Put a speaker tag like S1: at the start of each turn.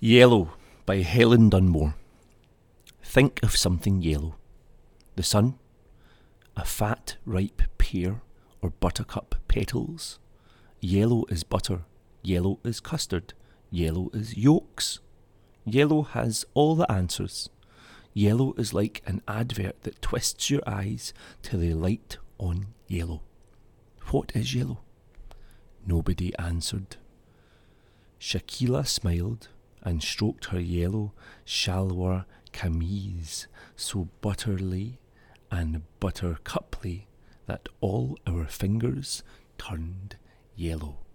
S1: Yellow by Helen Dunmore. Think of something yellow. The sun, a fat, ripe pear or buttercup petals. Yellow is butter, yellow is custard, yellow is yolks. Yellow has all the answers. Yellow is like an advert that twists your eyes till they light on yellow. What is yellow? Nobody answered. Shakila smiled and stroked her yellow shalwar kameez so butterly and buttercuply that all our fingers turned yellow.